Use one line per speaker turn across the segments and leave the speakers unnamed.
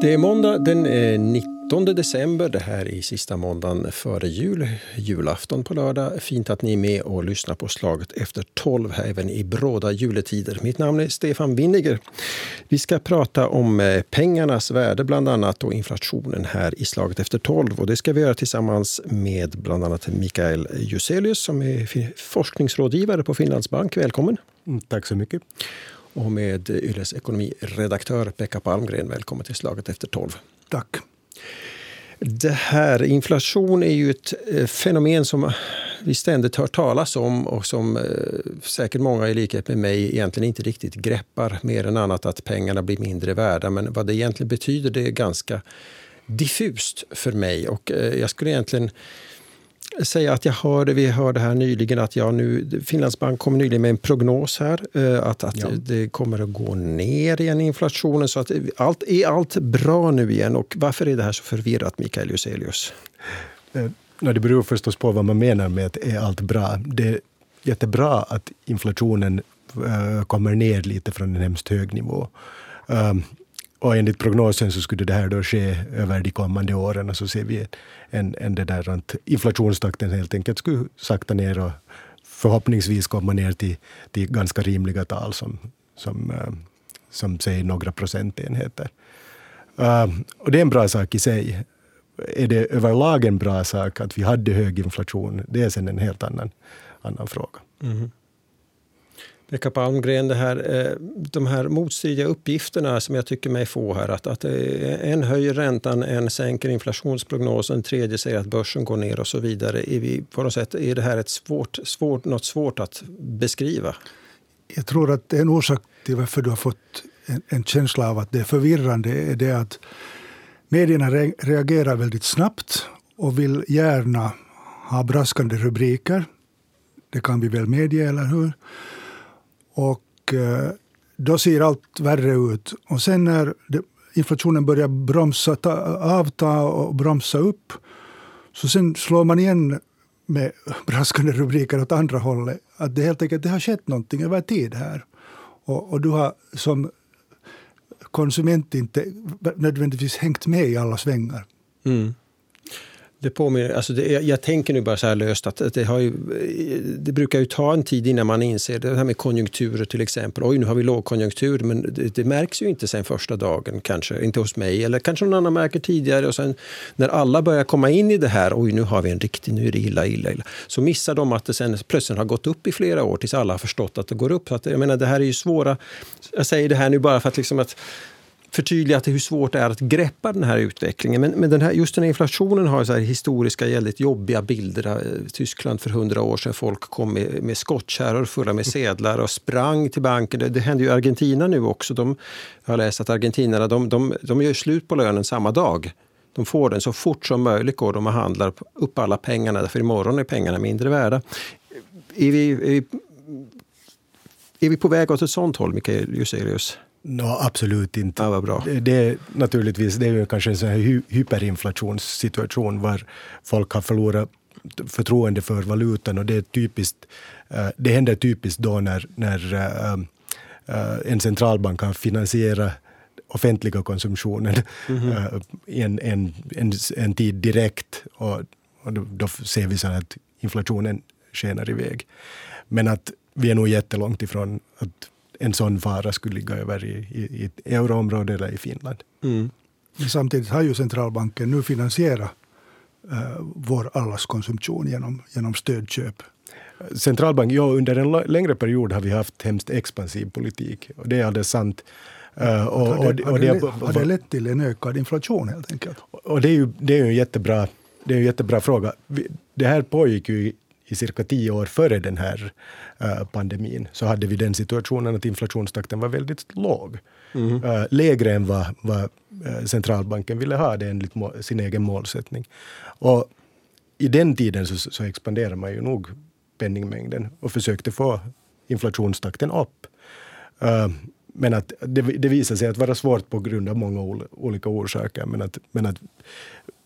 Det är måndag den eh, 19 december. Det här är sista måndagen före jul. Julafton på lördag. Fint att ni är med och lyssnar på slaget efter 12 här även i bråda juletider. Mitt namn är Stefan Winniger. Vi ska prata om eh, pengarnas värde bland annat och inflationen här i slaget efter 12. Och det ska vi göra tillsammans med bland annat Mikael Juselius som är forskningsrådgivare på Finlands Bank. Välkommen!
Mm, tack så mycket
och med Yles ekonomiredaktör Pekka Palmgren. Välkommen till Slaget efter tolv.
Tack.
Det här, inflation är ju ett eh, fenomen som vi ständigt hör talas om och som eh, säkert många i likhet med mig egentligen inte riktigt greppar mer än annat att pengarna blir mindre värda. Men vad det egentligen betyder det är ganska diffust för mig och eh, jag skulle egentligen säga att jag hörde, vi hörde här nyligen att jag nu, Finlandsbank kom nyligen med en prognos här, eh, att, att ja. det kommer att gå ner igen inflationen. Så att allt, är allt bra nu igen? Och varför är det här så förvirrat, Mikael Juselius?
Eh, det beror förstås på vad man menar med att är allt bra. Det är jättebra att inflationen eh, kommer ner lite från en hemskt hög nivå. Och enligt prognosen så skulle det här då ske över de kommande åren och så ser vi en, en det där att inflationstakten helt enkelt skulle sakta ner och förhoppningsvis komma ner till, till ganska rimliga tal som, som, eh, som säger några procentenheter. Uh, och det är en bra sak i sig. Är det överlag en bra sak att vi hade hög inflation? Det är sen en helt annan, annan fråga. Mm.
Pekka Palmgren, det här, eh, de här motstridiga uppgifterna som jag tycker mig få här. Att, att eh, en höjer räntan, en sänker inflationsprognosen, en tredje säger att börsen går ner och så vidare. Är, vi, på något sätt, är det här ett svårt, svårt, något svårt att beskriva?
Jag tror att en orsak till varför du har fått en, en känsla av att det är förvirrande är det att medierna re, reagerar väldigt snabbt och vill gärna ha braskande rubriker. Det kan vi väl medge, eller hur? Och eh, då ser allt värre ut. Och sen när inflationen börjar bromsa, ta, avta och bromsa upp så sen slår man igen med braskande rubriker åt andra hållet. Att det helt enkelt det har skett någonting över tid här. Och, och du har som konsument inte nödvändigtvis hängt med i alla svängar. Mm.
Det påminner, alltså det, jag tänker nu bara så här löst att det, har ju, det brukar ju ta en tid innan man inser det här med konjunkturer till exempel. Oj, nu har vi lågkonjunktur, men det, det, märks ju inte sen första dagen kanske. Inte hos mig, eller kanske någon annan märker tidigare. Och sen när alla börjar komma in i det här, oj nu har vi en riktig, nu är det illa, illa, illa. Så missar de att det sen plötsligt har gått upp i flera år tills alla har förstått att det går upp. Så att, jag menar, det här är ju svåra, jag säger det här nu bara för att liksom att förtydligat hur svårt det är att greppa den här utvecklingen. Men, men den här, just den här inflationen har så här historiska, väldigt jobbiga bilder. Eh, Tyskland för hundra år sedan, folk kom med, med skottkärror fulla med sedlar och sprang till banken. Det, det händer ju i Argentina nu också. De, jag har läst att argentinarna de, de, de gör slut på lönen samma dag. De får den så fort som möjligt går de och handlar upp alla pengarna, för imorgon är pengarna mindre värda. Är vi, är vi, är vi på väg åt ett sånt håll, Mikael Juselius?
No, absolut inte.
Ja, bra.
Det, det, naturligtvis, det är ju kanske en sån här hy hyperinflationssituation var folk har förlorat förtroende för valutan och det är typiskt, uh, det händer typiskt då när, när uh, uh, en centralbank kan finansiera offentliga konsumtionen mm -hmm. en, en, en, en tid direkt och, och då, då ser vi så att inflationen skenar iväg. Men att vi är nog jättelångt ifrån att en sån fara skulle ligga över i, i, i euroområdet eller i Finland. Mm.
Men samtidigt har ju centralbanken nu finansierat uh, vår allas konsumtion genom, genom stödköp.
Centralbank, ja, under en längre period har vi haft hemskt expansiv politik. Och det är alldeles sant.
Uh, och, har, det, har, det, har det lett till en ökad inflation helt enkelt?
Och det är ju, det är ju en jättebra, det är en jättebra fråga. Det här pågick ju i cirka tio år före den här uh, pandemin så hade vi den situationen att inflationstakten var väldigt låg. Mm. Uh, lägre än vad, vad uh, centralbanken ville ha det enligt sin egen målsättning. Och i den tiden så, så expanderade man ju nog penningmängden och försökte få inflationstakten upp men att det, det visade sig att vara svårt på grund av många ol, olika orsaker. Men att, men att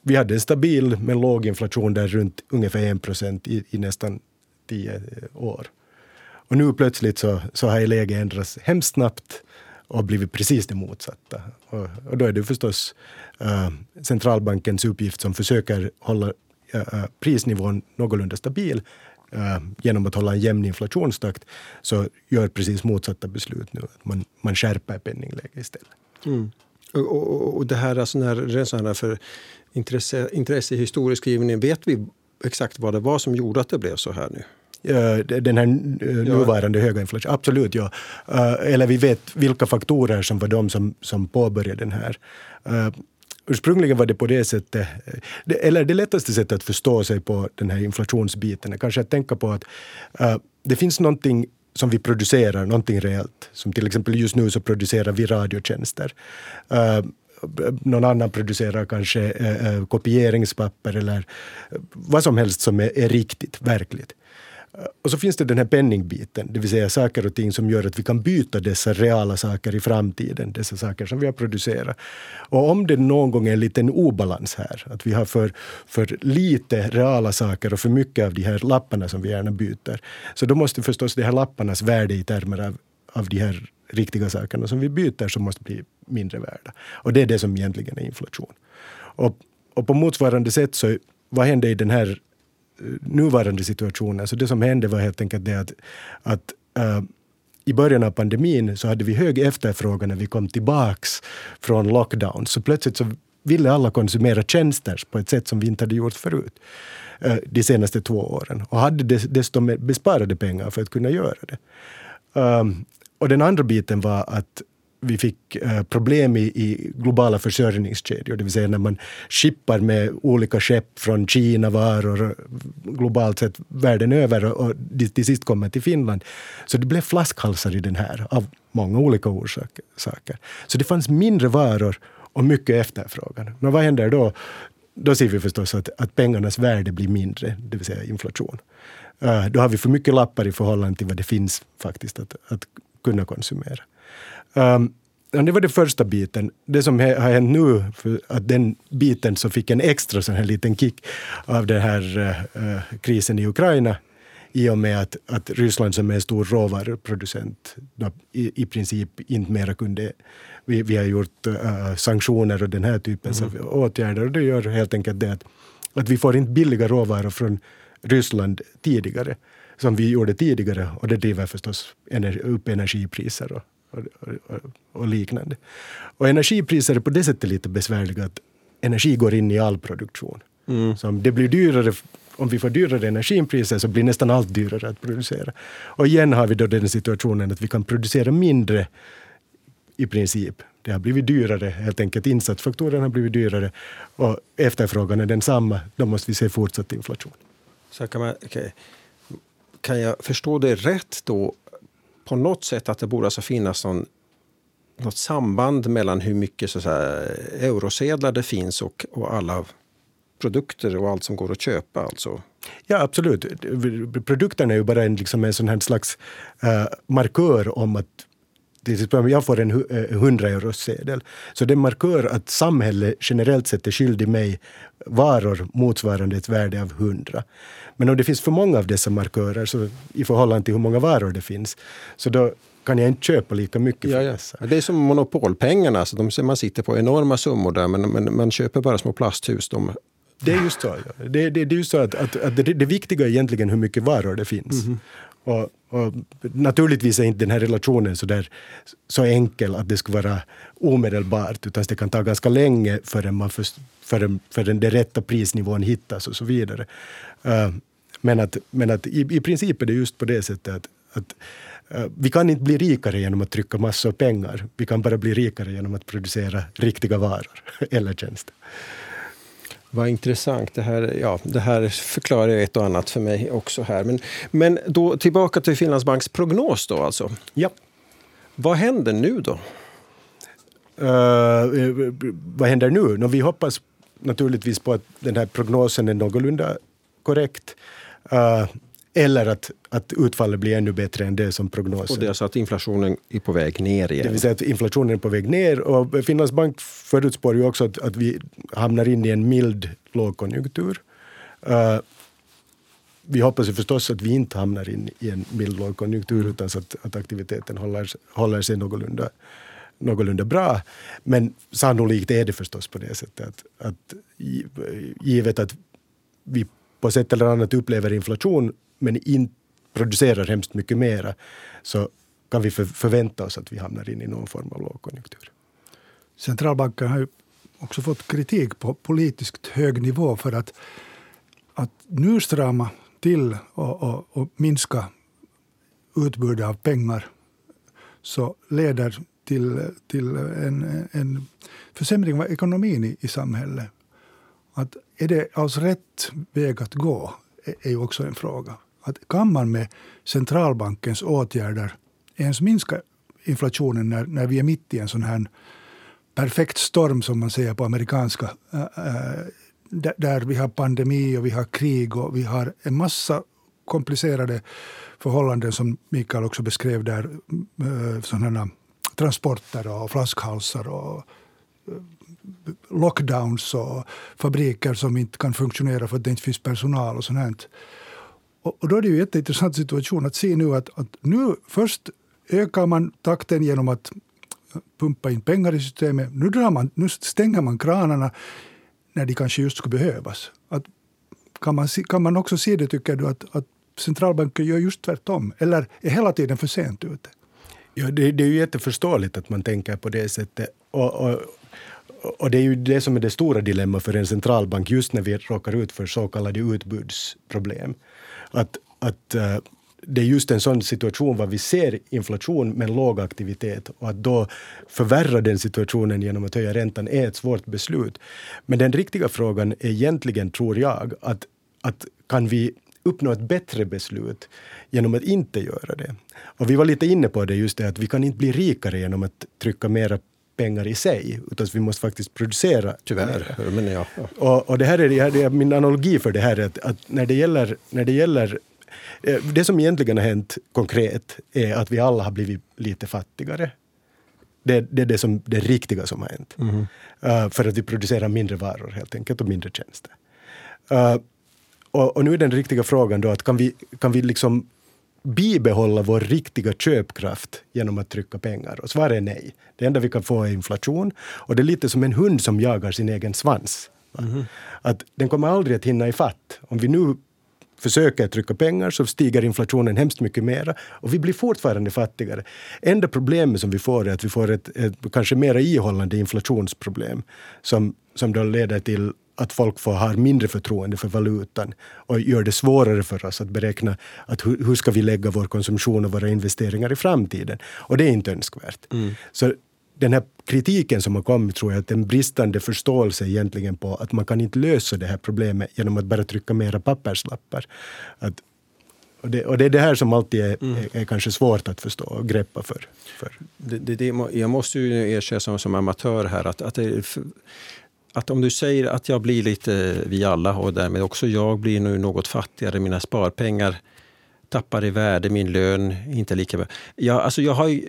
vi hade en stabil men låg inflation där runt ungefär 1 procent i, i, nästan tio eh, år. Och nu plötsligt så, så har läget ändrats hemskt snabbt och blivit precis det motsatta. Och, och då är det förstås äh, centralbankens uppgift som försöker hålla äh, prisnivån någorlunda stabil genom att hålla en jämn inflationstakt, så gör precis motsatta beslut nu. Man, man skärper penningläget istället. Mm.
Och, och, och, det här, alltså när, för intresse, intresse i historieskrivningen, vet vi exakt vad det var som gjorde att det blev så här nu?
den här nuvarande ja. höga inflationen. Absolut, ja. Eller vi vet vilka faktorer som var de som, som påbörjade den här. Ursprungligen var det på det sättet, eh, eller det lättaste sättet att förstå sig på den här inflationsbiten är kanske att tänka på att eh, det finns någonting som vi producerar, någonting reellt. Som till exempel just nu så producerar vi radiotjänster. Uh, någon annan producerar kanske uh, kopieringspapper eller vad som helst som är, är riktigt, verkligt. Och så finns det den här penningbiten, det vill säga saker och ting som gör att vi kan byta dessa reala saker i framtiden, dessa saker som vi har producerat. Och om det någon gång är en liten obalans här, att vi har för, för lite reala saker och för mycket av de här lapparna som vi gärna byter, så då måste förstås de här lapparnas värde i termer av, av de här riktiga sakerna som vi byter som måste bli mindre värda. Och det är det som egentligen är inflation. Och, och på motsvarande sätt så vad händer i den här nuvarande situationen. Så det som hände var helt enkelt det att, att uh, i början av pandemin så hade vi hög efterfrågan när vi kom tillbaks från lockdown. Så plötsligt så ville alla konsumera tjänster på ett sätt som vi inte hade gjort förut uh, de senaste två åren. Och hade desto besparade pengar för att kunna göra det. Um, och den andra biten var att vi fick eh, problem i, i, globala försörjningskedjor, det vill säga när man skippar med olika skepp från Kina varor globalt sett världen över och till sist kommer till Finland. Så det blev flaskhalsar i den här av många olika orsaker. Så det fanns mindre varor och mycket efterfrågan. Men vad händer då? Då ser vi förstås att, att pengarnas värde blir mindre, det vill säga inflation. Uh, då har vi för mycket lappar i förhållande till vad det finns faktiskt att, att kunna konsumera. Um, det var den första biten. Det som har hänt nu, för att den biten så fick en extra sån här liten kick av den här uh, krisen i Ukraina i och med att, att Ryssland som är en stor råvaruproducent i, i princip inte mera kunde... Vi, vi har gjort uh, sanktioner och den här typen mm. av åtgärder och det gör helt enkelt det att, att vi får inte billiga råvaror från Ryssland tidigare som vi gjorde tidigare och det driver förstås upp energipriser och, och, och, och, liknande. Och energipriser är på det sättet lite besvärliga att energi går in i all produktion. Mm. Så om det blir dyrare om vi får dyrare energipriser så blir nästan allt dyrare att producera. Och igen har vi då den situationen att vi kan producera mindre i princip. Det har blivit dyrare, helt enkelt insatsfaktorerna har blivit dyrare och efterfrågan är densamma. Då måste vi se fortsatt inflation.
Så kan, man, okay. kan jag förstå det rätt då på något sätt att det borde alltså finnas någon, något samband mellan hur mycket så säga, eurosedlar det finns och, och alla produkter och allt som går att köpa. Alltså.
Ja, absolut. Produkterna är ju bara en, liksom en sån här slags uh, markör om att jag får en 100 eh, euros sedel. Så det markör att samhället generellt sett är skyldig mig varor motsvarande ett värde av 100. Men om det finns för många av dessa markörer så, i förhållande till hur många varor det finns, så då kan jag inte köpa lika mycket för ja, dessa.
Det är som monopolpengarna, alltså de, man sitter på enorma summor där men, men man köper bara små plasthus. De...
Det är just så. Ja. Det, det, det är just så att, att, att det, det, viktiga är egentligen hur mycket varor det finns. Mm -hmm. Och, och, naturligtvis är inte den här relationen så, där, så enkel att det ska vara omedelbart, utan det kan ta ganska länge förrän, man först, förrän, förrän den rätta prisnivån hittas och så vidare. Uh, men att, men att i, i princip är det just på det sättet att, att uh, vi kan inte bli rikare genom att trycka massor pengar. Vi kan bara bli rikare genom att producera riktiga varor eller tjänster.
Vad intressant. Det här, ja, det här förklarar ett och annat för mig också. här. Men, men då, tillbaka till Finlandsbanks prognos. Då, alltså.
Ja.
Vad händer nu då?
Uh, vad händer nu? No, vi hoppas naturligtvis på att den här prognosen är någorlunda korrekt. Uh, eller att, att utfallet blir ännu bättre än det som prognosen.
Och det är alltså att inflationen är på väg ner igen?
Det vill säga att inflationen är på väg ner. Och Finlands bank förutspår ju också att, att vi hamnar in i en mild lågkonjunktur. Uh, vi hoppas ju förstås att vi inte hamnar in i en mild lågkonjunktur utan så att, att aktiviteten håller, håller sig någorlunda någorlunda bra. Men sannolikt är det förstås på det sättet att, att givet att vi på sätt eller annat upplever inflation men inte producerar hemskt mycket mera så kan vi för, förvänta oss att vi hamnar in i någon form av lågkonjunktur.
Centralbanken har ju också fått kritik på politiskt hög nivå för att, att nu strama till och, och, och minska utbudet av pengar så leder till, till en, en försämring av ekonomin i, i samhället. Att är det alls rätt väg att gå? är ju också en fråga. Att kan man med centralbankens åtgärder ens minska inflationen när, när vi är mitt i en sån här perfekt storm, som man säger på amerikanska, äh, äh där vi har pandemi och vi har krig och vi har en massa komplicerade förhållanden som Mikael också beskrev där. Äh, sådana transporter och flaskhalsar och äh, lockdowns och fabriker som inte kan funktionera för att det inte finns personal och sånt. Och, och då är det ju en jätteintressant situation att se nu att, att nu först ökar man takten genom att pumpa in pengar i systemet. Nu, drar man, nu stänger man kranarna när de kanske just skulle behövas. Att, kan, man, kan man också se det, tycker du, att, att centralbanken gör just tvärtom? Eller är hela tiden för sent ute?
Ja, det, det är ju jätteförståeligt att man tänker på det sättet. Och, och, och det är ju det som är det stora dilemmat för en centralbank just när vi råkar ut för så kallade utbudsproblem. Att, att eh, det är just en sån situation var vi ser inflation men låg aktivitet och att då förvärra den situationen genom att höja räntan är ett svårt beslut. Men den riktiga frågan är egentligen, tror jag, att, att kan vi uppnå ett bättre beslut genom att inte göra det? Och vi var lite inne på det, just det att vi kan inte bli rikare genom att trycka mera pengar i sig, utan vi måste faktiskt producera.
Tyvärr. Men ja.
Och, och det här är, det är min analogi för det här, att, att när, det gäller, när det gäller eh, det som egentligen har hänt konkret är att vi alla har blivit lite fattigare. Det, det är det, som, det riktiga som har hänt. Mm. Uh, för att vi producerar mindre varor helt enkelt och mindre tjänster. Uh, och, och, nu är den riktiga frågan då att kan vi, kan vi liksom bibehålla vår riktiga köpkraft genom att trycka pengar? Och svaret är nej. Det enda vi kan få är inflation. Och det är lite som en hund som jagar sin egen svans. Mm. Att den kommer aldrig att hinna ifatt. Om vi nu försöker trycka pengar så stiger inflationen hemskt mycket mera och vi blir fortfarande fattigare. Enda problemet som vi får är att vi får ett, ett kanske mer ihållande inflationsproblem som, som då leder till att folk får, har mindre förtroende för valutan och gör det svårare för oss att beräkna att hur, hur ska vi lägga vår konsumtion och våra investeringar i framtiden. Och det är inte önskvärt. Mm. Så den här kritiken som har kommit tror jag att en bristande förståelse egentligen på att man kan inte lösa det här problemet genom att bara trycka mera papperslappar. Att, och det, och det är det här som alltid är, mm. är, är kanske svårt att förstå och greppa för. för.
Det, det, jag måste ju erkänna som, som amatör här att, att det, att om du säger att jag blir lite, vi alla och därmed också jag blir nu något fattigare, mina sparpengar tappar i värde, min lön inte lika bra. Jag, alltså jag, har,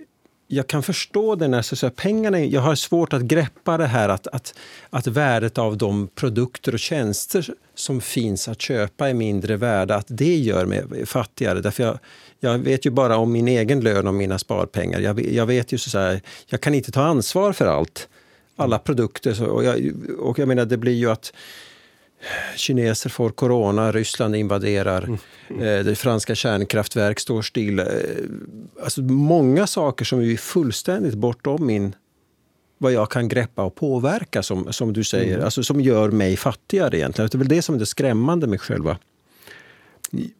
jag kan förstå det när så pengarna, jag har svårt att greppa det här att, att, att värdet av de produkter och tjänster som finns att köpa är mindre värda, att det gör mig fattigare. Därför jag, jag vet ju bara om min egen lön och mina sparpengar. Jag, jag vet ju så här, jag kan inte ta ansvar för allt alla produkter. Och jag, och jag menar, det blir ju att kineser får corona, Ryssland invaderar, mm. Mm. det franska kärnkraftverk står still. Eh, alltså många saker som är fullständigt bortom min vad jag kan greppa och påverka, som, som du säger. Mm. Alltså som gör mig fattigare egentligen. Det är väl det som är det skrämmande med själva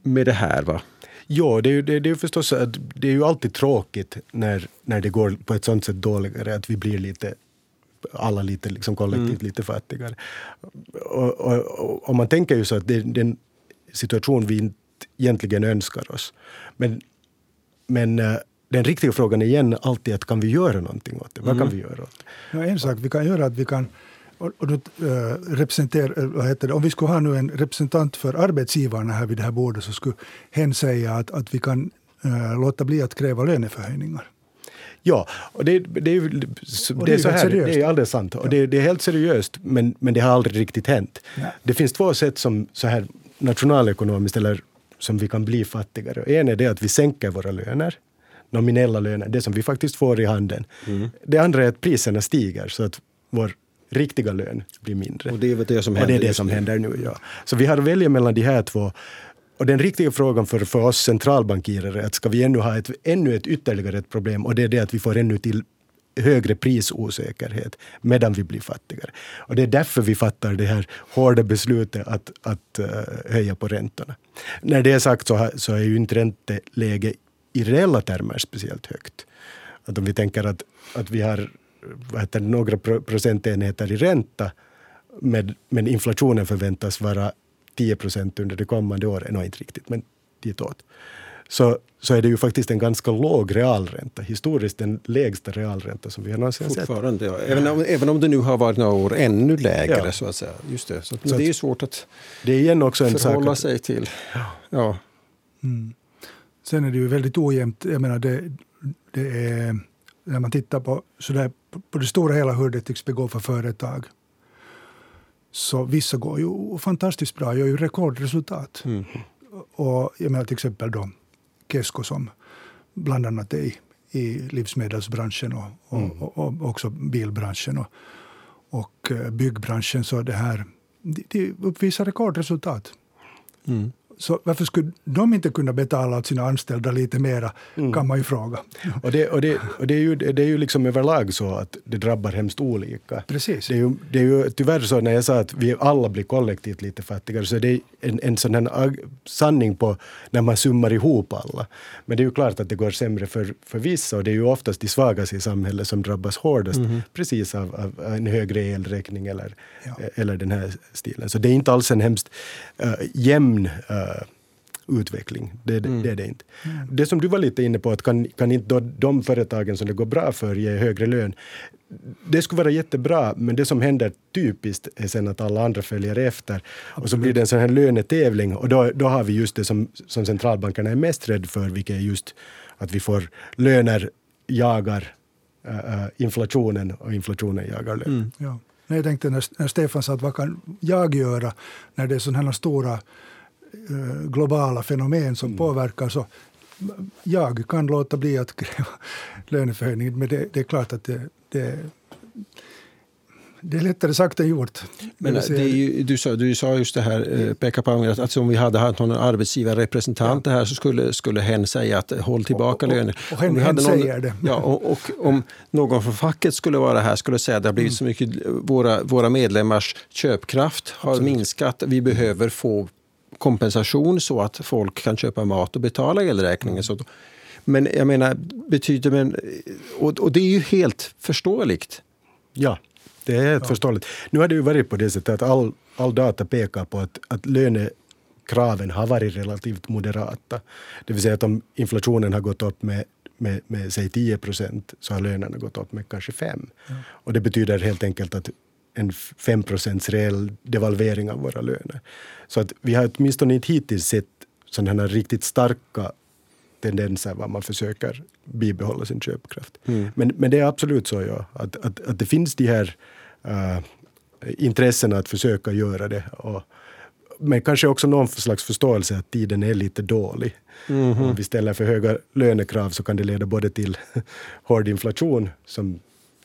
med det här. va?
Ja, det är, det, det är förstås det är ju alltid tråkigt när, när det går på ett sånt sätt dåligare, att vi blir lite alla lite liksom kollektivt mm. lite fattigare. Och, och, och, och, man tänker ju så att det är en situation vi inte egentligen önskar oss. Men, men uh, den riktiga frågan är igen alltid att kan vi göra någonting åt det? Vad kan mm. vi göra åt det?
Ja, en sak vi kan göra att vi kan och, och, uh, representera, vad heter det, om vi skulle ha nu en representant för arbetsgivarna här vid det här bordet så skulle hen säga att, att vi kan uh, låta bli att kräva löneförhöjningar.
Ja, och det, det, är, det, det är så här, seriöst. det är alldeles sant. Och det, det, är helt seriöst, men, men det har aldrig riktigt hänt. Ja. Det finns två sätt som så här nationalekonomiskt, eller som vi kan bli fattigare. En är det att vi sänker våra löner. nominella löner, det som vi faktiskt får i handen. Mm. Det andra är att priserna stiger så att vår riktiga lön blir mindre.
Och det är det som
händer, det är det som händer nu. Ja. Så vi har att välja mellan de här två. Och den riktiga frågan för, för oss centralbankirer är att ska vi ännu ha ett, ännu ett ytterligare ett problem och det är det att vi får ännu till högre prisosäkerhet medan vi blir fattigare. Och det är därför vi fattar det här hårda beslutet att, att uh, höja på räntorna. När det är sagt så, så är ju inte ränteläget i reella termer speciellt högt. Att om vi tänker att, att vi har vad heter några procentenheter i ränta med, men inflationen förväntas vara 10 procent under det kommande året, no, inte riktigt, men ditåt. Så, så är det ju faktiskt en ganska låg realränta. Historiskt den lägsta realränta som vi har någonsin
sett. Ja. Även, om, även om det nu har varit några år ännu lägre. Ja. så att säga. Just det. Så, så det är ju svårt att
det är igen också en
förhålla sig till. Ja.
Mm. Sen är det ju väldigt ojämnt. Jag menar det, det är, när man tittar på, sådär, på det stora hela hur det tycks begå för företag så vissa går ju fantastiskt bra, gör ju rekordresultat. Mm. Och jag menar till exempel då Kesko som bland annat är i, livsmedelsbranschen och, och, mm. och, och, också bilbranschen och, och eh, byggbranschen. Så det här, de, de uppvisar rekordresultat. Mm. Så varför skulle de inte kunna betala åt sina anställda lite mera, mm. kan man ju fråga.
Och, det, och, det, och det, är ju, det är ju liksom överlag så att det drabbar hemskt olika.
Precis.
Det är, ju, det är ju tyvärr så när jag sa att vi alla blir kollektivt lite fattigare, så det är en, en sån här sanning på när man summar ihop alla. Men det är ju klart att det går sämre för, för vissa och det är ju oftast de svagaste i samhället som drabbas hårdast mm. precis av, av, en högre elräkning eller, ja. eller den här stilen. Så det är inte alls en hemskt uh, jämn uh, utveckling. Det, mm. det, är det inte. Mm. Det som du var lite inne på, att kan, kan inte de företagen som det går bra för ge högre lön? Det skulle vara jättebra, men det som händer typiskt är sen att alla andra följer efter. Absolut. Och så blir det en sån här lönetävling och då, då har vi just det som, som centralbankerna är mest rädda för, vilket är just att vi får löner jagar äh, inflationen och inflationen jagar lön. Mm.
Ja. Jag tänkte när, när Stefan sa att vad kan jag göra när det är sådana här stora Eh, globala fenomen som mm. påverkar så jag kan låta bli att kräva löneförhöjning, men det, det är klart att det, det, det är lättare sagt än gjort.
Men det är ju, du, sa, du sa just det här, eh, Pekka Paunger, att alltså om vi hade haft någon arbetsgivarrepresentant ja. här så skulle, skulle hen säga att håll tillbaka löner.
Och, och, hen, hen någon, säger det.
Ja, och, och, om någon från facket skulle vara här skulle säga att det har blivit mm. så mycket, våra, våra medlemmars köpkraft har Absolut. minskat, vi behöver få kompensation så att folk kan köpa mat och betala elräkningen. Så, men jag menar, betyder men, och, och det är ju helt förståeligt.
Ja, det är helt ja. förståeligt. Nu har det ju varit på det sättet att all, all data pekar på att, att lönekraven har varit relativt moderata. Det vill säga att om inflationen har gått upp med med, med säg 10 procent så har lönerna gått upp med kanske 5. Ja. Och det betyder helt enkelt att en 5 reell devalvering av våra löner. Så att vi har åtminstone inte hittills sett sådana riktigt starka tendenser var man försöker bibehålla sin köpkraft. Mm. Men, men det är absolut så ja, att, att, att det finns de här uh, intressena att försöka göra det. Och, men kanske också någon slags förståelse att tiden är lite dålig. Mm -hmm. Om vi ställer för höga lönekrav så kan det leda både till hård inflation som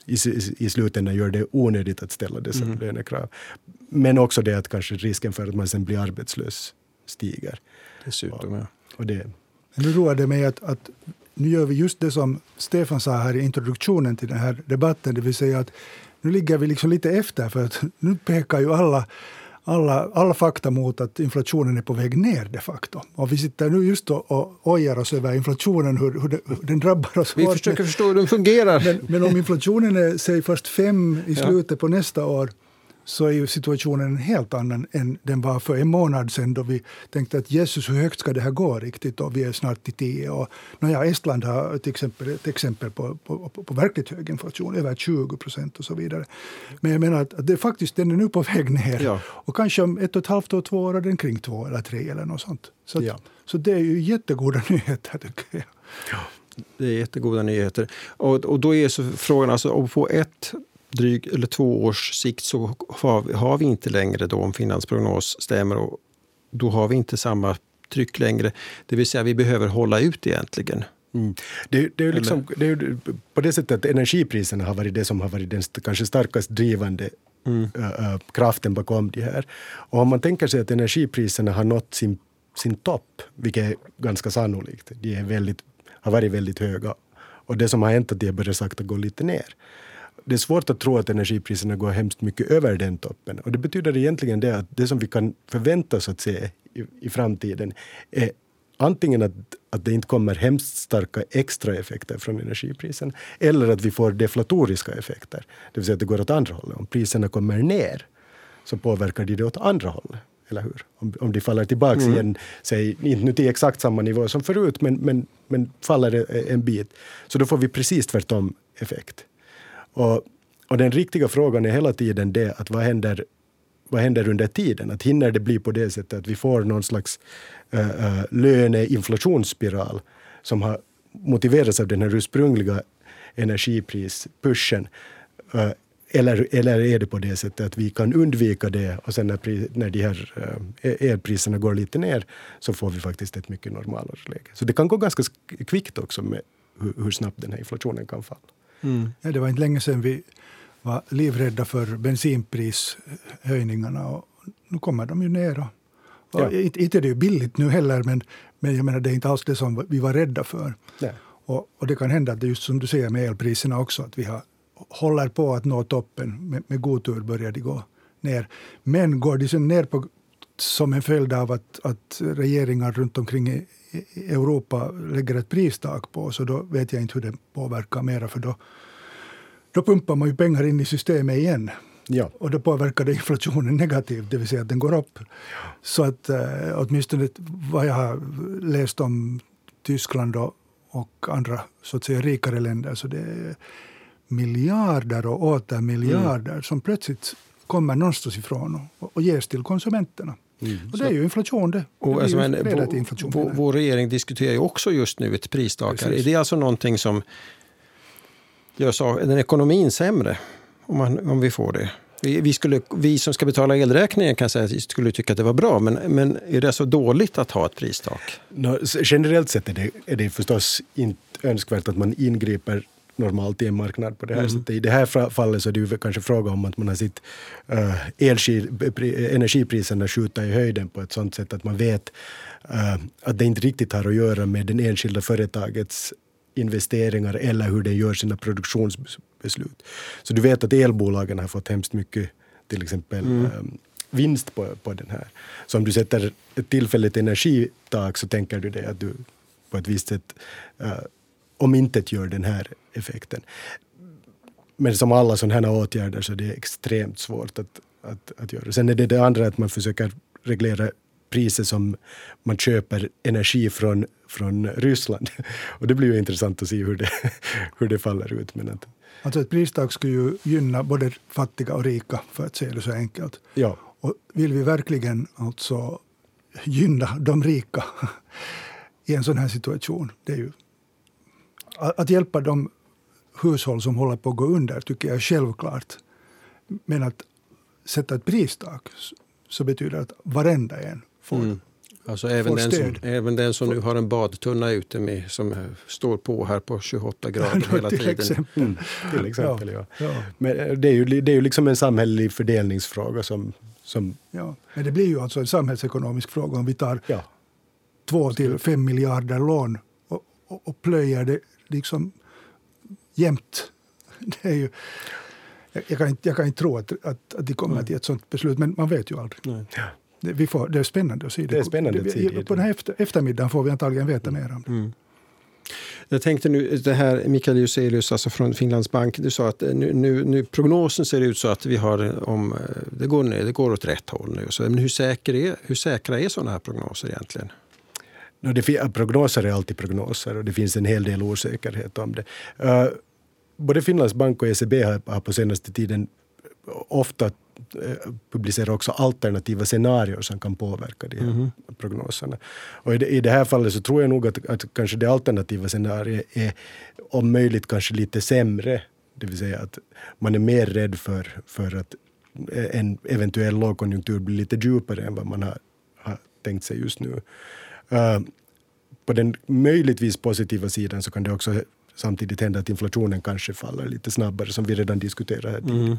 i, i slutändan gör det onödigt att ställa dessa mm. lönekrav. Men också det att kanske risken för att man sen blir arbetslös stiger.
Dessutom, ja.
Och det. Nu roar det mig att, att nu gör vi just det som Stefan sa här i introduktionen till den här debatten, det vill säga att nu ligger vi liksom lite efter för att nu pekar ju alla alla, alla fakta mot att inflationen är på väg ner de facto. Och vi sitter nu just och, och ojar oss över inflationen, hur, hur, det, hur den drabbar oss.
Vi försöker förstå hur den fungerar.
Men, men om inflationen är säg först fem i slutet ja. på nästa år så är ju situationen en helt annan än den var för en månad sedan då vi tänkte att Jesus, hur högt ska det här gå riktigt? Och vi är snart i tio. Och, ja, Estland har till exempel, ett exempel på, på, på, på verkligt hög inflation, över 20 procent och så vidare. Men jag menar att, att det faktiskt, den är nu på väg ner. Ja. Och kanske om ett och ett halvt år, två år är den kring två eller tre eller något sånt. Så, ja. så det är ju jättegoda nyheter tycker jag.
Ja. Det är jättegoda nyheter. Och, och då är så frågan, alltså, på ett dryg, eller två års sikt så har vi, har vi inte längre, då, om finansprognos stämmer, och då har vi inte samma tryck längre. Det vill säga vi behöver hålla ut egentligen.
Mm. Det, det, är liksom, det är på det sättet att energipriserna har varit det som har varit den kanske starkast drivande mm. uh, kraften bakom det här. Och om man tänker sig att energipriserna har nått sin, sin topp, vilket är ganska sannolikt, de är väldigt, har varit väldigt höga, och det som har hänt är att de har börjat sakta gå lite ner. Det är svårt att tro att energipriserna går hemskt mycket över den toppen. Och det betyder egentligen det att det som vi kan förvänta oss att se i, i framtiden är antingen att, att det inte kommer hemskt starka extra effekter från energiprisen eller att vi får deflatoriska effekter, det vill säga att det går åt andra hållet. Om priserna kommer ner så påverkar de det åt andra hållet. Eller hur? Om, om de faller tillbaka mm. igen, säg, inte nu till exakt samma nivå som förut, men, men, men faller en bit, så då får vi precis tvärtom effekt. Och, och den riktiga frågan är hela tiden det att vad händer vad händer under tiden? Att hinner det bli på det sättet att vi får någon slags äh, äh, löneinflationsspiral som har motiverats av den här ursprungliga energiprispushen? Äh, eh, eller, eller är det på det sättet att vi kan undvika det och sen när, när de här elpriserna går lite ner så får vi faktiskt ett mycket normalare läge. Så det kan gå ganska kvickt också med hur, hur snabbt den här inflationen kan falla.
Mm. Ja, det var inte länge sedan vi var livrädda för bensinprishöjningarna. Och nu kommer de ju ner. Och, och ja. Inte är det ju billigt nu heller, men, men jag menar, det är inte alls det som vi var rädda för. Och, och, det kan hända att det just som du säger med elpriserna också, att vi har, håller på att nå toppen. Med, med god tur börjar de gå ner. Men går de sen ner på, som en följd av att, att regeringar runt omkring i Europa lägger ett pristak på, så då vet jag inte hur det påverkar mera, för då då pumpar man ju pengar in i systemet igen. Ja. Och då påverkar det inflationen negativt, det vill säga att den går upp. Så att eh, åtminstone vad jag har läst om Tyskland och, och andra så att säga rikare länder, så det är miljarder och åter miljarder mm. som plötsligt kommer någonstans ifrån och, och ges till konsumenterna. Mm. Och det är ju inflation det. Och det
alltså, men, vår, inflation vår, vår, regering diskuterar ju också just nu ett pristak. Är det alltså någonting som gör den ekonomin sämre om, man, om vi får det. Vi, vi, skulle, vi som ska betala elräkningen kan säga att vi skulle tycka att det var bra, men, men är det så dåligt att ha ett pristak?
No, generellt sett är det, är det förstås inte önskvärt att man ingriper normalt i en marknad på det här mm. sättet. I det här fallet så är det ju kanske fråga om att man har sett uh, energipriserna skjuta i höjden på ett sånt sätt att man vet uh, att det inte riktigt har att göra med det enskilda företagets investeringar eller hur den gör sina produktionsbeslut. Så du vet att elbolagen har fått hemskt mycket till exempel mm. um, vinst på, på den här. Så om du sätter ett tillfälligt energitak så tänker du dig att du på ett visst sätt uh, om inte gör den här effekten. Men som alla sådana här åtgärder så är det extremt svårt att, att, att göra. Sen är det det andra att man försöker reglera priser som man köper energi från, från Ryssland. Och det blir ju intressant att se hur det, hur det faller ut. Men att,
alltså ett pristak skulle ju gynna både fattiga och rika, för att säga det så enkelt. Ja. Och vill vi verkligen alltså gynna de rika i en sån här situation, det är ju att hjälpa de hushåll som håller på att gå under tycker jag är självklart. Men att sätta ett pristak så betyder att varenda en får, mm.
Alltså även den, som, även den som nu har en badtunna ute med, som står på här på 28 grader hela
till
tiden.
Exempel. Mm,
till exempel, ja. ja. Men eh, det är ju, det är ju liksom en samhällelig fördelningsfråga som, som...
Ja, men det blir ju alltså en samhällsekonomisk fråga om vi tar ja. två till fem miljarder lån och, och, och plöjer det liksom jämt. Det är ju, jag, kan inte, jag kan inte tro att, att, att de kommer mm. till ett sånt beslut, men man vet ju aldrig. Nej. Det, vi får, det är spännande att se.
Det är spännande att se.
På den här efter, eftermiddagen får vi antagligen veta mer om det. Mm.
Jag tänkte nu, det här Mikael Juselius alltså från Finlands bank, du sa att nu, nu, nu, prognosen ser ut så att vi har om, det, går ner, det går åt rätt håll nu. Så, men hur, säker är, hur säkra är sådana här prognoser egentligen?
No, det, prognoser är alltid prognoser och det finns en hel del osäkerhet om det. Uh, både Finlands bank och ECB har, har på senaste tiden ofta eh, publicerar också alternativa scenarier som kan påverka de här mm. prognoserna. Och i det, i det, här fallet så tror jag nog att, att kanske det alternativa scenariet är om möjligt kanske lite sämre. Det vill säga att man är mer rädd för, för att en eventuell lågkonjunktur blir lite djupare än vad man har, har tänkt sig just nu. Uh, på den möjligtvis positiva sidan så kan det också samtidigt hända att inflationen kanske faller lite snabbare, som vi redan diskuterade här tidigare. Mm.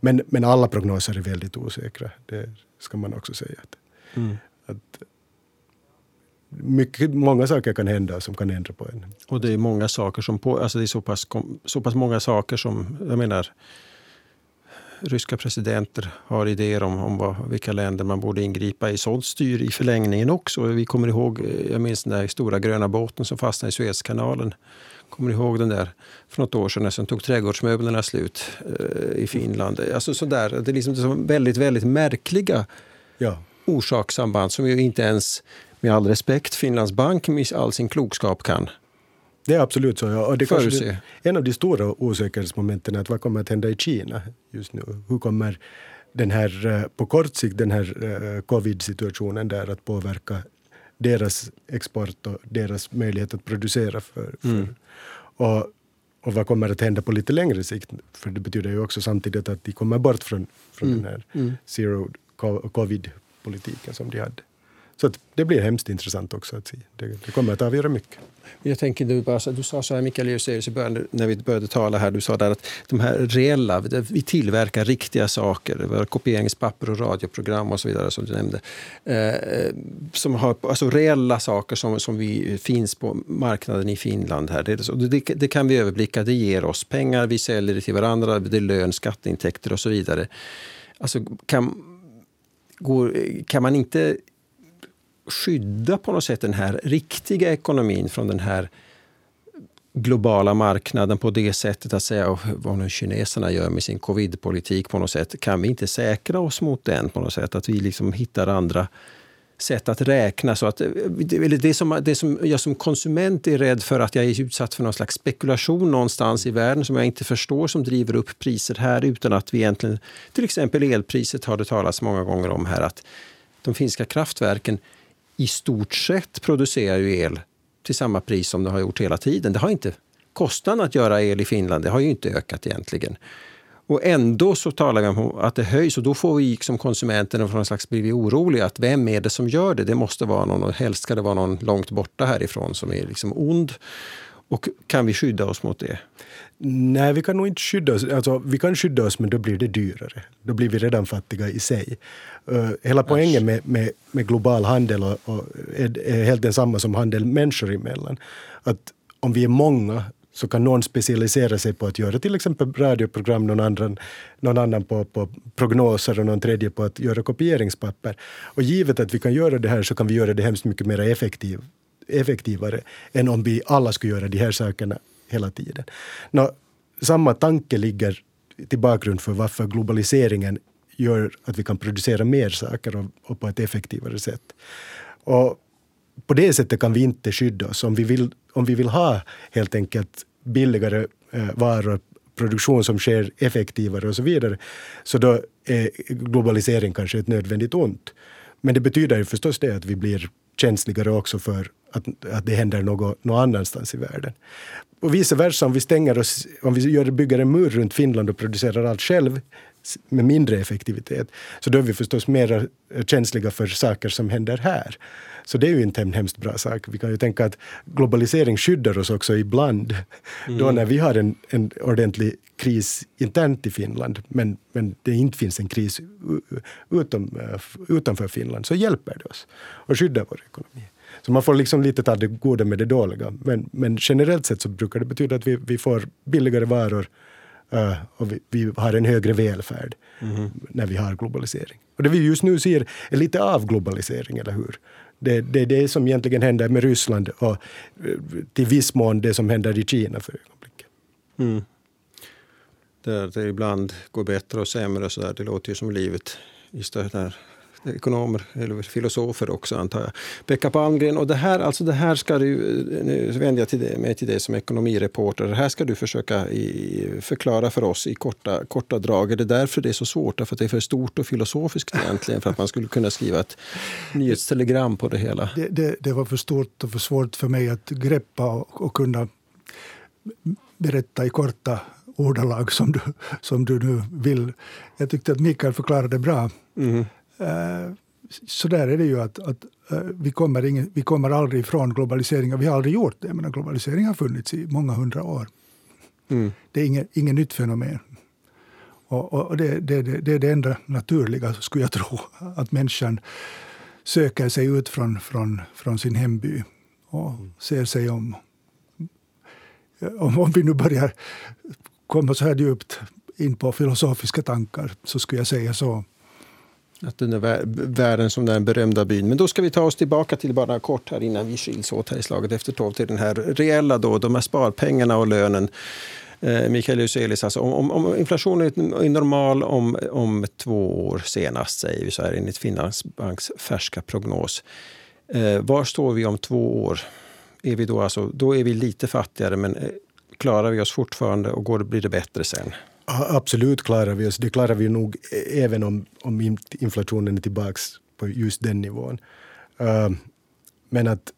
Men, men alla prognoser är väldigt osäkra, det ska man också säga. Att, mm. att mycket, många saker kan hända som kan ändra på en.
Och det är många saker som på, alltså det är så pass, så pass många saker som, jag menar, ryska presidenter har idéer om, om vad, vilka länder man borde ingripa i. Sånt styr i förlängningen också. Vi kommer ihåg, jag minns den där stora gröna båten som fastnade i Suezkanalen. Kommer du ihåg den där för något år sedan som tog trädgårdsmöblerna slut eh, i Finland? Alltså sådär, det är liksom väldigt, väldigt märkliga ja. orsakssamband som ju inte ens, med all respekt, Finlands bank med all sin klokskap kan
det är absolut så. Ja. Och det kanske en av de stora osäkerhetsmomenten är att vad kommer att hända i Kina just nu? Hur kommer den här, eh, på kort sikt den här eh, covid-situationen där att påverka deras export och deras möjlighet att producera. För, för mm. och, och vad kommer att hända på lite längre sikt? För det betyder ju också samtidigt att de kommer bort från, från mm. den här mm. zero covid-politiken som de hade. Så det blir hemskt intressant också att se. Det, det kommer att avgöra mycket.
Jag tänker, du, bara, du sa så här, Mikael Juselius, när vi började tala här, du sa där att de här reella, vi tillverkar riktiga saker, kopieringspapper och radioprogram och så vidare som du nämnde. Eh, som har, alltså reella saker som, som vi, eh, finns på marknaden i Finland. Här. Det, det, det, kan vi överblicka, det ger oss pengar, vi säljer det till varandra, det är lön, skatteintäkter och så vidare. Alltså, kan, går, kan man inte skydda på något sätt den här riktiga ekonomin från den här globala marknaden på det sättet att säga vad nu kineserna gör med sin covidpolitik på något sätt. Kan vi inte säkra oss mot den på något sätt? Att vi liksom hittar andra sätt att räkna. Så att, eh, eller det, som, det som jag som konsument är rädd för att jag är utsatt för någon slags spekulation någonstans i världen som jag inte förstår som driver upp priser här utan att vi egentligen... Till exempel elpriset har det talats många gånger om här att de finska kraftverken i stort sett producerar ju el till samma pris som det har gjort hela tiden. Det har inte, kostnaden att göra el i Finland det har ju inte ökat egentligen. Och ändå så talar vi om att det höjs och då får vi som konsumenter någon slags bli oroliga. Att vem är det som gör det? Det måste vara någon och helst ska det vara någon långt borta härifrån som är liksom ond. Och kan vi skydda oss mot det?
Nej, vi kan nog inte skydda oss. Alltså, vi kan skydda oss, men då blir det dyrare. Då blir vi redan fattiga i sig. Uh, hela poängen med, med, med, global handel och, och är, är, helt densamma som handel människor emellan. Att om vi är många så kan någon specialisera sig på att göra till exempel radioprogram, någon annan, någon annan på, på prognoser och någon tredje på att göra kopieringspapper. Och givet att vi kan göra det här så kan vi göra det hemskt mycket mer effektiv, effektivare än om vi alla skulle göra de här sakerna hela tiden. Nå, samma tanke ligger till bakgrund för varför globaliseringen gör att vi kan producera mer saker och, och på ett effektivare sätt. Och på det sättet kan vi inte skydda oss. Om vi vill, om vi vill ha helt enkelt billigare eh, varor, produktion som sker effektivare och så vidare, så då är globalisering kanske ett nödvändigt ont. Men det betyder ju förstås det att vi blir känsligare också för att, att det händer något, någon annanstans i världen. Och vice versa, om vi stänger oss, om vi gör, bygger en mur runt Finland och producerar allt själv med mindre effektivitet, så då är vi förstås mer känsliga för saker som händer här. Så det är ju inte en hemskt bra sak. Vi kan ju tänka att globalisering skyddar oss också ibland. Mm. Då när vi har en, en ordentlig kris internt i Finland, men, men det inte finns en kris utom, utanför Finland, så hjälper det oss och skyddar vår ekonomi. Så man får liksom lite ta det goda med det dåliga. Men, men generellt sett så brukar det betyda att vi, vi får billigare varor uh, och vi, vi, har en högre välfärd mm. när vi har globalisering. Och det vi just nu ser är lite avglobalisering, eller hur? Det, det är det som egentligen händer med Ryssland och eh, till viss mån det som händer i Kina för ögonblicket. Mm.
Där det ibland går bättre och sämre så där. Det låter ju som livet i där ekonomer eller filosofer också antar jag. Pekka Palmgren, och det här, alltså det här ska du, nu vänder jag till dig, mig till dig som ekonomireporter, det här ska du försöka i, förklara för oss i korta, korta drag. Är det därför det är så svårt? För att det är för stort och filosofiskt egentligen för att man skulle kunna skriva ett nyhetstelegram på det hela?
Det, det, det var för stort och för svårt för mig att greppa och, och kunna berätta i korta ordalag som du, som du nu vill. Jag tyckte att Mikael förklarade bra. Mm. Eh, så där är det ju att, att uh, vi, kommer ingen, vi kommer aldrig ifrån globaliseringen. Vi har aldrig gjort det. Men globalisering har funnits i många hundra år. Mm. Det är inget, inget nytt fenomen. Och, och det, det, det, det, är det enda naturliga, skulle jag tro, att människan söker sig ut från, från, från sin hemby och ser sig om. om. Om vi nu börjar komma så här djupt in på filosofiska tankar så skulle jag säga så.
Att den är världen som den berömda byn. Men då ska vi ta oss tillbaka till bara kort här innan vi skiljs åt här i slaget efter tolv till den här reella då, de här sparpengarna och lönen. Eh, Mikael Juselius, alltså om, om, inflationen är normal om, om två år senast, säger vi så här enligt Finansbanks färska prognos. Eh, var står vi om två år? Är vi då, alltså, då är vi lite fattigare, men eh, klarar vi oss fortfarande och går, blir det bättre sen?
Absolut klarar vi oss. Det klarar vi nog även om, om inflationen är tillbaka på just den nivån. Uh, men att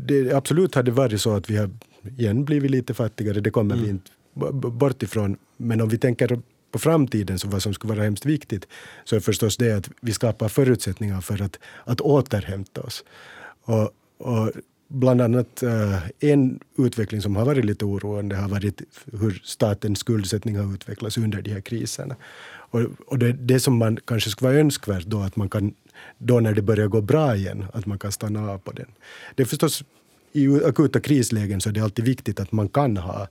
det absolut hade varit så att vi har igen blivit lite fattigare, det kommer mm. vi inte bort ifrån. Men om vi tänker på framtiden, så vad som skulle vara hemskt viktigt, så är förstås det att vi skapar förutsättningar för att, att återhämta oss. Och, och bland annat eh, en utveckling som har varit lite oroande har varit hur statens skuldsättning har utvecklats under de här kriserna. Och, och det, det som man kanske skulle vara önskvärt då, att man kan, då när det börjar gå bra igen, att man kan stanna av på den. Det är förstås i akuta krislägen så är det alltid viktigt att man kan ha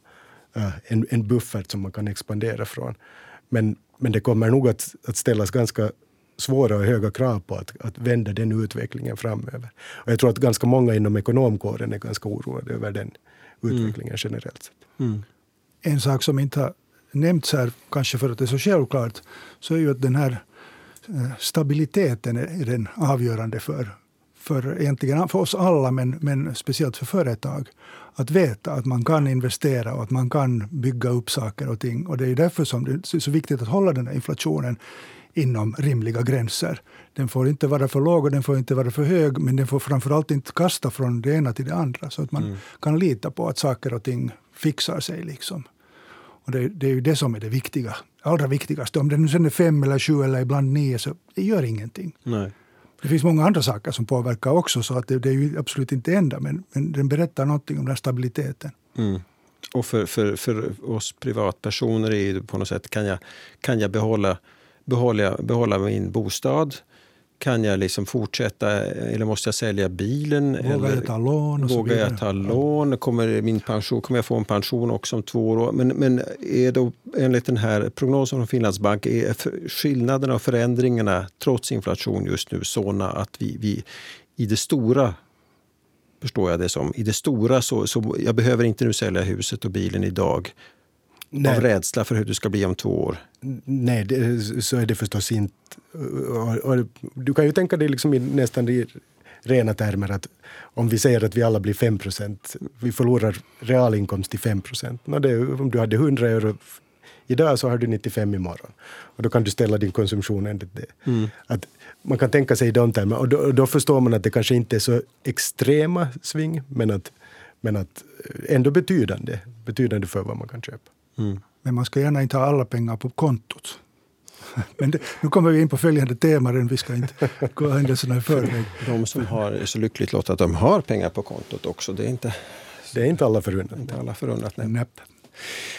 eh, en, en buffert som man kan expandera från. Men, men det kommer nog att, att ställas ganska svåra och höga krav på att, att vända den utvecklingen framöver. Och jag tror att ganska många inom ekonomkåren är ganska oroade över den utvecklingen mm. generellt sett. Mm.
En sak som inte har nämnts här, kanske för att det är så självklart, så är ju att den här eh, stabiliteten är den avgörande för, för, egentligen för oss alla, men, men speciellt för företag. Att veta att man kan investera och att man kan bygga upp saker och ting. Och det är därför som det är så viktigt att hålla den här inflationen inom rimliga gränser. Den får inte vara för låg och den får inte vara för hög, men den får framförallt inte kasta från det ena till det andra. Så att man mm. kan lita på att saker och ting fixar sig. Liksom. Och det, det, är ju det som är det viktiga, allra viktigaste. Om det nu sen är fem eller sju eller ibland nio, så det gör ingenting.
Nej.
Det finns många andra saker som påverkar också, så att det, det är ju absolut inte enda, men, men den berättar någonting om den stabiliteten.
Mm. Och för, för, för oss privatpersoner är det på något sätt, kan jag, kan jag behålla behålla, behålla min bostad? Kan jag liksom fortsätta eller måste jag sälja bilen?
Vågar eller, jag ta lån?
vågar jag ta lån? Kommer, min pension, kommer jag få en pension också om två år? Men, men är då, enligt den här prognosen från Finlandsbank är skillnaderna och förändringarna trots inflation just nu sådana att vi, vi i det stora förstår jag det som. I det stora så, så jag behöver inte nu sälja huset och bilen idag Nej. av rädsla för hur det ska bli om två år?
Nej, det, så är det förstås inte. Du kan ju tänka dig liksom i, nästan i rena termer att om vi säger att vi alla blir 5% vi förlorar realinkomst till 5 procent. Om du hade 100 euro idag så har du 95 imorgon. Och då kan du ställa din konsumtion enligt det. Mm. Att man kan tänka sig i de termerna. Och då, då, förstår man att det kanske inte är så extrema sving men att, men att ändå betydande, betydande för vad man kan köpa.
Mm. Men man ska gärna inte ha alla pengar på kontot. Men det, nu kommer vi in på följande tema, vi ska inte gå händelserna i förväg.
De som har så lyckligt låtit att de har pengar på kontot också, det är inte,
det är inte alla förunnat.
Inte alla förunnat nej.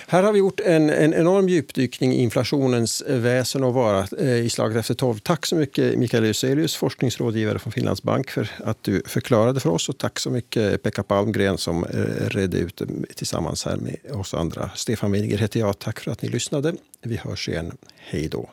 Här har vi gjort en, en enorm djupdykning i inflationens väsen och vara eh, i slaget efter tolv. Tack så mycket Mikael Euselius, forskningsrådgivare från Finlands Bank för att du förklarade för oss och tack så mycket Pekka Palmgren som eh, redde ut tillsammans här med oss andra. Stefan Winiger heter jag. Tack för att ni lyssnade. Vi hörs igen. Hej då.